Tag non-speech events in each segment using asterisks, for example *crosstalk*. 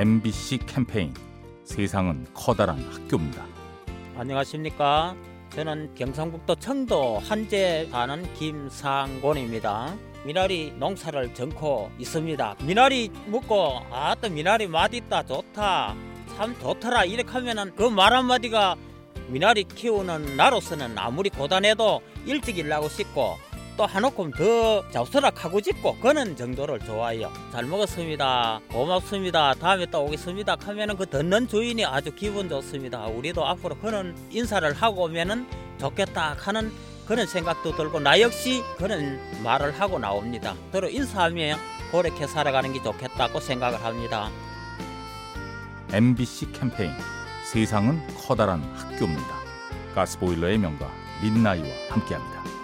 MBC 캠페인 세상은 커다란 학교입니다. 안녕하십니까. 저는 경상북도 청도 한제 사는 김상곤입니다. 미나리 농사를 정코 있습니다. 미나리 먹고 아또 미나리 맛있다 좋다 참 좋더라 이렇게 하면은 그 말 한마디가 미나리 키우는 나로서는 아무리 고단해도 일찍 일하고 싶고 또 한오큼 더 잡수락 하고 싶고 그는 정도를 좋아해요. 잘 먹었습니다. 고맙습니다. 다음에 또 오겠습니다. 하면은 그 듣는 주인이 아주 기분 좋습니다. 우리도 앞으로 그런 인사를 하고 오면은 좋겠다 하는 그런 생각도 들고 나 역시 그런 말을 하고 나옵니다. 서로 인사하며 그렇게 살아가는 게 좋겠다고 생각을 합니다. MBC 캠페인 세상은 커다란 학교입니다. 가스보일러의 명가 민나이와 함께합니다.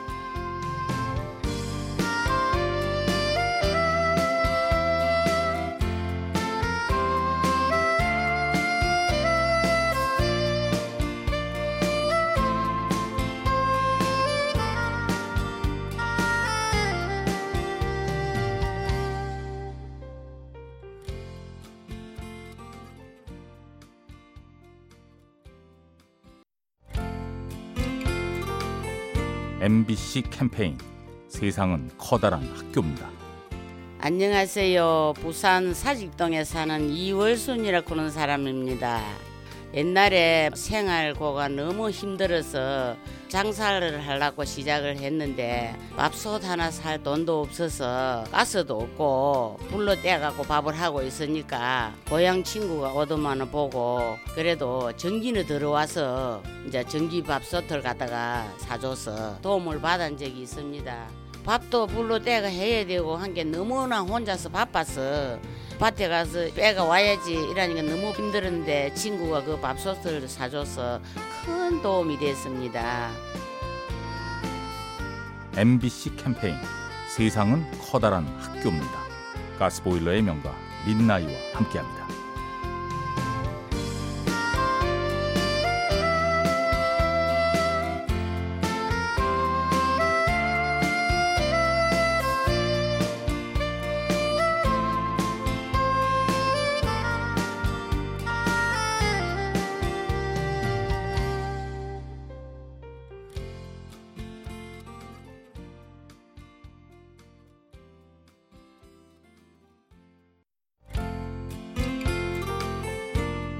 MBC 캠페인 세상은 커다란 학교입니다. 안녕하세요. 부산 사직동에 사는 이월순이라고 하는 사람입니다. 옛날에 생활고가 너무 힘들어서 장사를 하려고 시작을 했는데 밥솥 하나 살 돈도 없어서 가스도 없고 불로 떼갖고 밥을 하고 있으니까 고향 친구가 오더만을 보고 그래도 전기는 들어와서 이제 전기 밥솥을 갖다가 사줘서 도움을 받은 적이 있습니다. 밥도 불로 떼가 해야 되고 한 게 너무나 혼자서 바빠서 밭에 가서 빼가 와야지 이러니까 너무 힘들었는데 친구가 그 밥솥을 사줘서 큰 도움이 됐습니다. MBC 캠페인 세상은 커다란 학교입니다. 가스보일러의 명가 민나이와 함께합니다.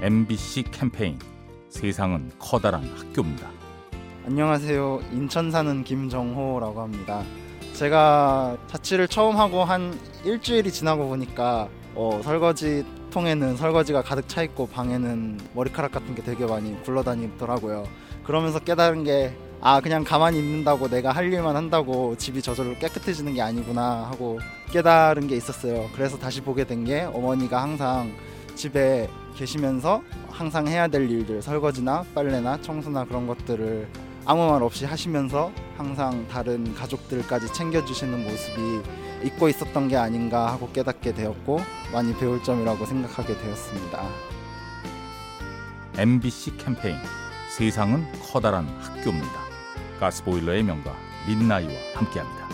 MBC 캠페인 세상은 커다란 학교입니다. 안녕하세요. 인천 사는 김정호라고 합니다. 제가 자취를 처음 하고 한 일주일이 지나고 보니까 어, 설거지 통에는 설거지가 가득 차 있고 방에는 머리카락 같은 게 되게 많이 굴러다니더라고요. 그러면서 깨달은 게 아 그냥 가만히 있는다고 내가 할 일만 한다고 집이 저절로 깨끗해지는 게 아니구나 하고 깨달은 게 있었어요. 그래서 다시 보게 된 게 어머니가 항상 집에 계시면서 항상 해야 될 일들 설거지나 빨래나 청소나 그런 것들을 아무 말 없이 하시면서 항상 다른 가족들까지 챙겨주시는 모습이 잊고 있었던 게 아닌가 하고 깨닫게 되었고 많이 배울 점이라고 생각하게 되었습니다. MBC 캠페인 세상은 커다란 학교입니다. 가스보일러의 명가 민나이와 함께합니다.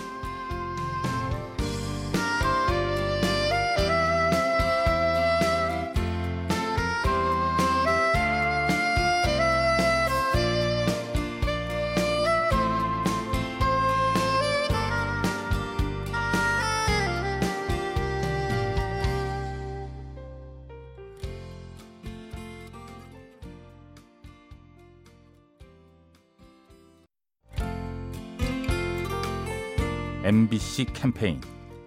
MBC 캠페인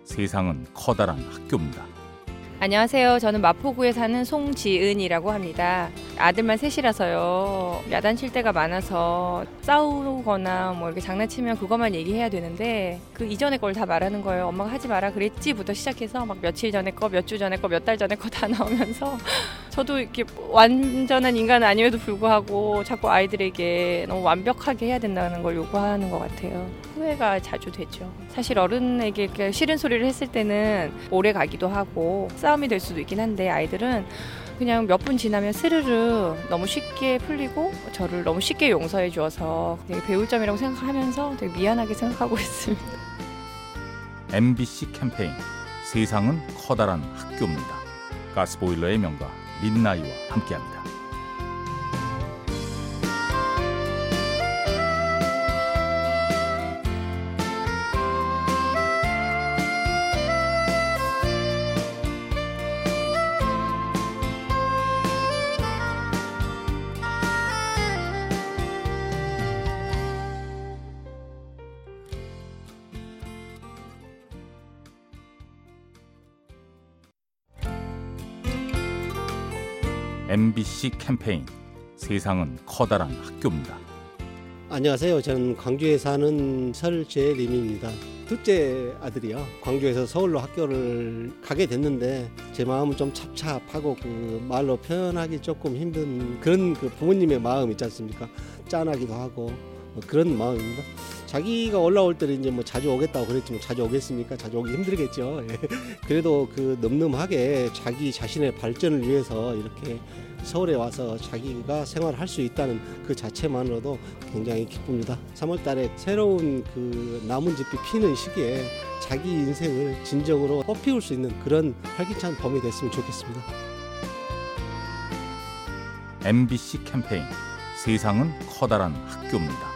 세상은 커다란 학교입니다. 안녕하세요. 저는 마포구에 사는 송지은이라고 합니다. 아들만 셋이라서요. 야단칠 때가 많아서 싸우거나 뭐 이렇게 장난치면 그것만 얘기해야 되는데 그 이전의 걸 다 말하는 거예요. 엄마가 하지 마라 그랬지부터 시작해서 막 며칠 전에 거, 몇 주 전에 거, 몇 달 전에 거 다 *laughs* 나오면서 저도 이렇게 완전한 인간은 아니어도 불구하고 자꾸 아이들에게 너무 완벽하게 해야 된다는 걸 요구하는 것 같아요. 후회가 자주 되죠. 사실 어른에게 싫은 소리를 했을 때는 오래 가기도 하고 싸움이 될 수도 있긴 한데 아이들은 그냥 몇 분 지나면 스르르 너무 쉽게 풀리고 저를 너무 쉽게 용서해 주어서 되게 배울 점이라고 생각하면서 되게 미안하게 생각하고 *laughs* 있습니다. MBC 캠페인 세상은 커다란 학교입니다. 가스보일러의 명가 민나이와 함께합니다. MBC 캠페인 세상은 커다란 학교입니다. 안녕하세요. 저는 광주에 사는 설재림입니다. 둘째 아들이요. 광주에서 서울로 학교를 가게 됐는데 제 마음은 좀 찹찹하고 그 말로 표현하기 조금 힘든 그런 그 부모님의 마음 있지 않습니까? 짠하기도 하고 뭐 그런 마음입니다. 자기가 올라올 때는 이제 뭐 자주 오겠다고 그랬지만 자주 오겠습니까? 자주 오기 힘들겠죠. 예. *laughs* 그래도 그 늠름하게 자기 자신의 발전을 위해서 이렇게 서울에 와서 자기가 생활할 수 있다는 그 자체만으로도 굉장히 기쁩니다. 3월 달에 새로운 그 나뭇잎이 피는 시기에 자기 인생을 진정으로 꽃피울 수 있는 그런 활기찬 봄이 됐으면 좋겠습니다. MBC 캠페인 세상은 커다란 학교입니다.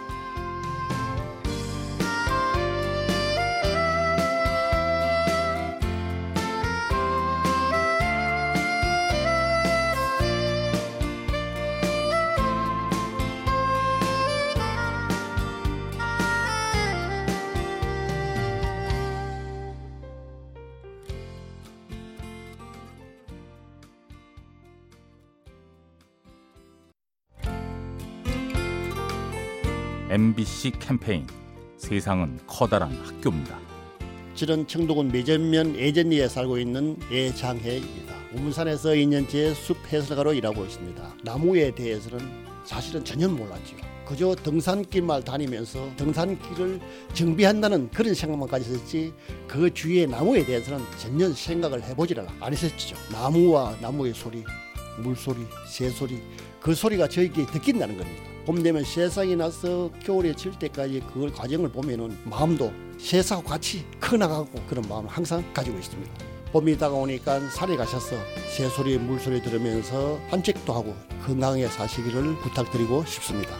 MBC 캠페인 세상은 커다란 학교입니다. 저는 청도군 매전면 예전리에 살고 있는 예장혜입니다. 우문산에서 2년째 숲 해설가로 일하고 있습니다. 나무에 대해서는 사실은 전혀 몰랐죠. 그저 등산길만 다니면서 등산길을 정비한다는 그런 생각만 가졌었지 그 주위의 나무에 대해서는 전혀 생각을 해보지를 안 했었죠. 나무와 나무의 소리, 물소리, 새소리 그 소리가 저에게 듣긴다는 겁니다. 봄 되면 새싹이 나서 겨울에 질 때까지 그 과정을 보면은 마음도 새싹과 같이 커나가고 그런 마음을 항상 가지고 있습니다. 봄이 다가오니까 산에 가셔서 새소리, 물소리 들으면서 산책도 하고 건강하게 사시기를 부탁드리고 싶습니다.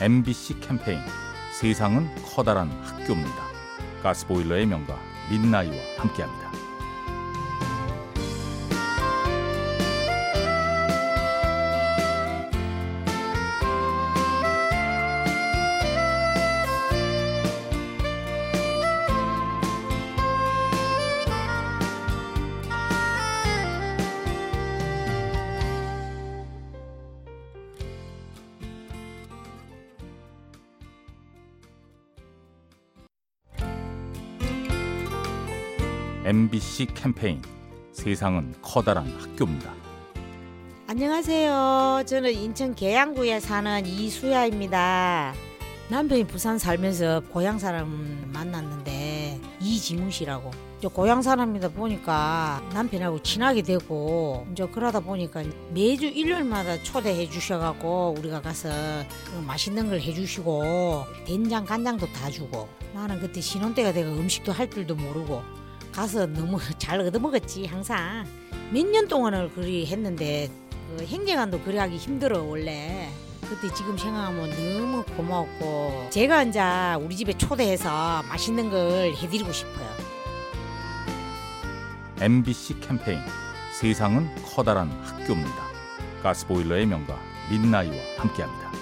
MBC 캠페인 세상은 커다란 학교입니다. 가스보일러의 명가 민나이와 함께합니다. MBC 캠페인 세상은 커다란 학교입니다. 안녕하세요. 저는 인천 계양구에 사는 이수야입니다. 남편이 부산 살면서 고향 사람 만났는데 이지문 씨라고. 저 고향 사람이다 보니까 남편하고 친하게 되고 이제 그러다 보니까 매주 일요일마다 초대해 주셔갖고 우리가 가서 그 맛있는 걸 해주시고 된장 간장도 다 주고 나는 그때 신혼 때가 돼가 음식도 할 줄도 모르고 가서 너무 *laughs* 잘 얻어먹었지 항상 몇 년 동안을 그리 했는데 그 행정안도 그리 하기 힘들어 원래 그때 지금 생각하면 너무 고마웠고 제가 이제 우리 집에 초대해서 맛있는 걸 해드리고 싶어요 MBC 캠페인 세상은 커다란 학교입니다. 가스보일러의 명가 민나이와 함께합니다.